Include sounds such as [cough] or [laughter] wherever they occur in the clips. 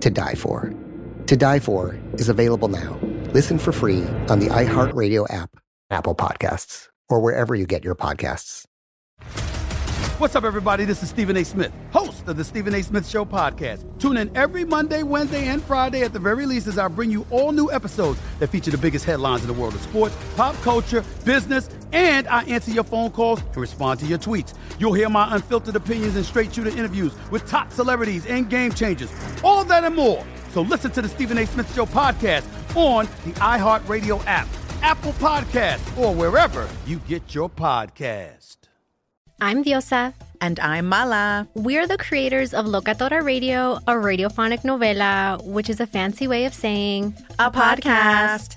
To Die For. To Die For is available now. Listen for free on the iHeartRadio app, Apple Podcasts, or wherever you get your podcasts. What's up, everybody? This is Stephen A. Smith, host of the Stephen A. Smith Show podcast. Tune in every Monday, Wednesday, and Friday at the very least as I bring you all new episodes that feature the biggest headlines in the world of sports, pop culture, business, and I answer your phone calls and respond to your tweets. You'll hear my unfiltered opinions and straight shooter interviews with top celebrities and game changers. All that and more. So listen to the Stephen A. Smith Show podcast on the iHeartRadio app, Apple Podcast, or wherever you get your podcast. I'm Diosa. And I'm Mala. We're the creators of Locatora Radio, a radiophonic novela, which is a fancy way of saying a podcast.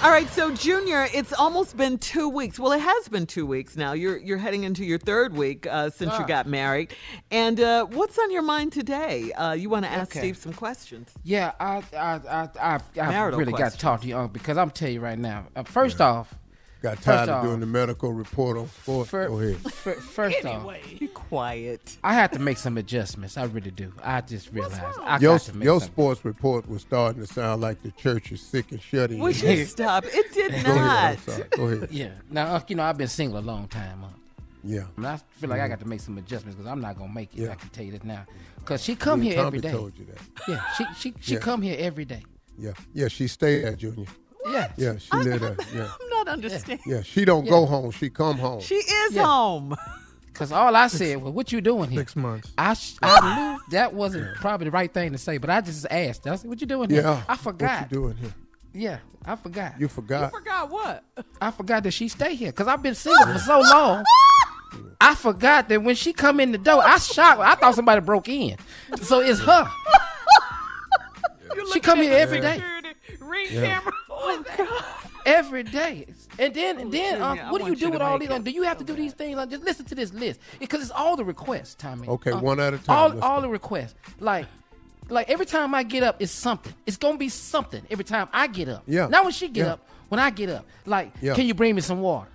All right, so Junior, it's almost been two weeks. Well, it has been two weeks now. You're you're heading into your third week uh, since you got married. And uh, what's on your mind today? Uh, you want to ask Okay. Steve some questions? Yeah, I I I I, I really got to talk to you because I'm telling you right now. Uh, first off, Got tired off- of doing the medical report on sports. fir- Go ahead. fir- first off, Be quiet. I have to make some adjustments. I really do. I just realized I Your, got to make your some. sports report was starting to sound like the church is sick and shutting. in. Would you stop? It did Go ahead. not. I'm sorry. Go ahead. Yeah. Now uh, you know I've been single a long time. Uh, Yeah. and I feel like I got to make some adjustments because I'm not gonna make it. Yeah. I can tell you that now. Cause she come Me here and every Tommy day. told you that. Yeah, she she she Yeah. come here every day. Yeah. Yeah. She stayed there, Junior. Yeah. Yeah. She lived there. Yeah. [laughs] I'm not understanding. Yeah. She don't go home. She come home. She is Yeah. home. [laughs] Cause all I said was, "What you doing here?" Six months. I sh- I [laughs] knew that wasn't probably the right thing to say, but I just asked. I said, "What you doing here?" yeah. I forgot. What you doing here? Yeah, I forgot. You forgot. Forgot what? I forgot that she stay here because I've been single for so long. I forgot that when she come in the door, I shocked. I thought somebody broke in. So it's her. she come here every day. Ring Yeah. camera. Oh, every day. And then, and then, uh, Junior, what do you do you with all these? it. uh, Do you have to do these things? Like, just listen to this list because it's all the requests, Tommy. Okay, Uh, one at a time. All, Let's all go. the requests. Like, like every time I get up, it's something. It's gonna be something every time I get up. Yeah. Not when she get Yeah. up. When I get up, like, Yeah. can you bring me some water?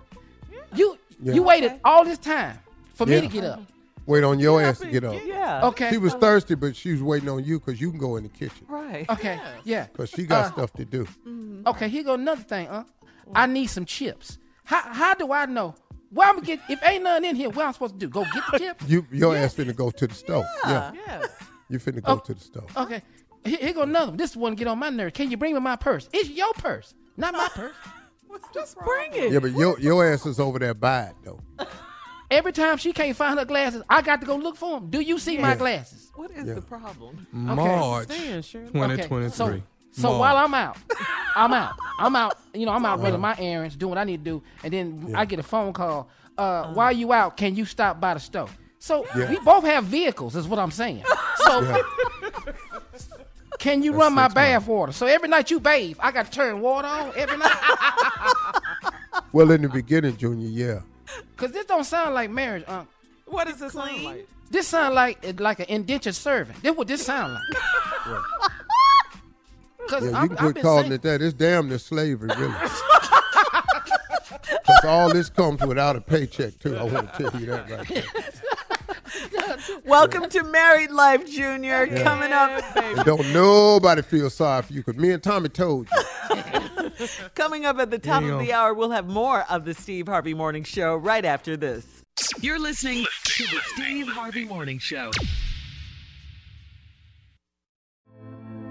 You, Yeah. you waited all this time for me to get up. Wait on your ass to get up. Yeah. Okay. She was thirsty, but she was waiting on you because you can go in the kitchen Right. Okay. Yeah. because she got Uh, stuff to do. Okay, here go another thing, huh? I need some chips. How how do I know? Where I'm gonna get if ain't nothing in here, what I'm supposed to do? Go get the chips? [laughs] You your ass finna go to the stove. Yeah. Yes. You finna go Oh. to the stove. Okay. Here, here go another one. This one get on my nerves. Can you bring me my purse? It's your purse, not my [laughs] purse. What's Just bring it. Yeah, but your your ass is over there by it though. [laughs] Every time she can't find her glasses, I got to go look for them. Do you see my glasses? What is Yeah. the problem? March Stand, Shirley. 2023. So, so while I'm out, I'm out. I'm out. You know, I'm out running my errands, doing what I need to do, and then I get a phone call. Uh, while you out, can you stop by the store? So Yeah. we both have vehicles, is what I'm saying. So, Can you That's run my six months. bath water? So every night you bathe, I got to turn water on every night. [laughs] Well, in the beginning, Junior, yeah. Cause this don't sound like marriage, Unc. What does this sound like? This sound like like an indentured servant. This what this sound like. Cause Yeah, you I'm, can I've quit been calling saying- it that. It's damn near slavery, really. [laughs] Because all this comes without a paycheck, too. I want to tell you that right there. [laughs] Welcome to Married Life, Junior. Coming up, And don't nobody feel sorry for you because me and Tommy told you. [laughs] coming up at the top of the hour, we'll have more of the Steve Harvey Morning Show right after this. You're listening to the Steve Harvey Morning Show.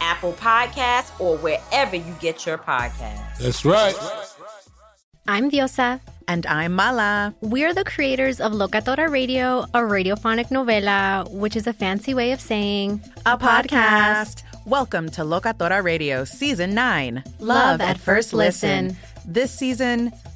Apple Podcasts, or wherever you get your podcasts. That's right. I'm Diosa. And I'm Mala. We're the creators of Locatora Radio, a radiophonic novela, which is a fancy way of saying A podcast. Welcome to Locatora Radio Season 9 Love at First Listen. This season,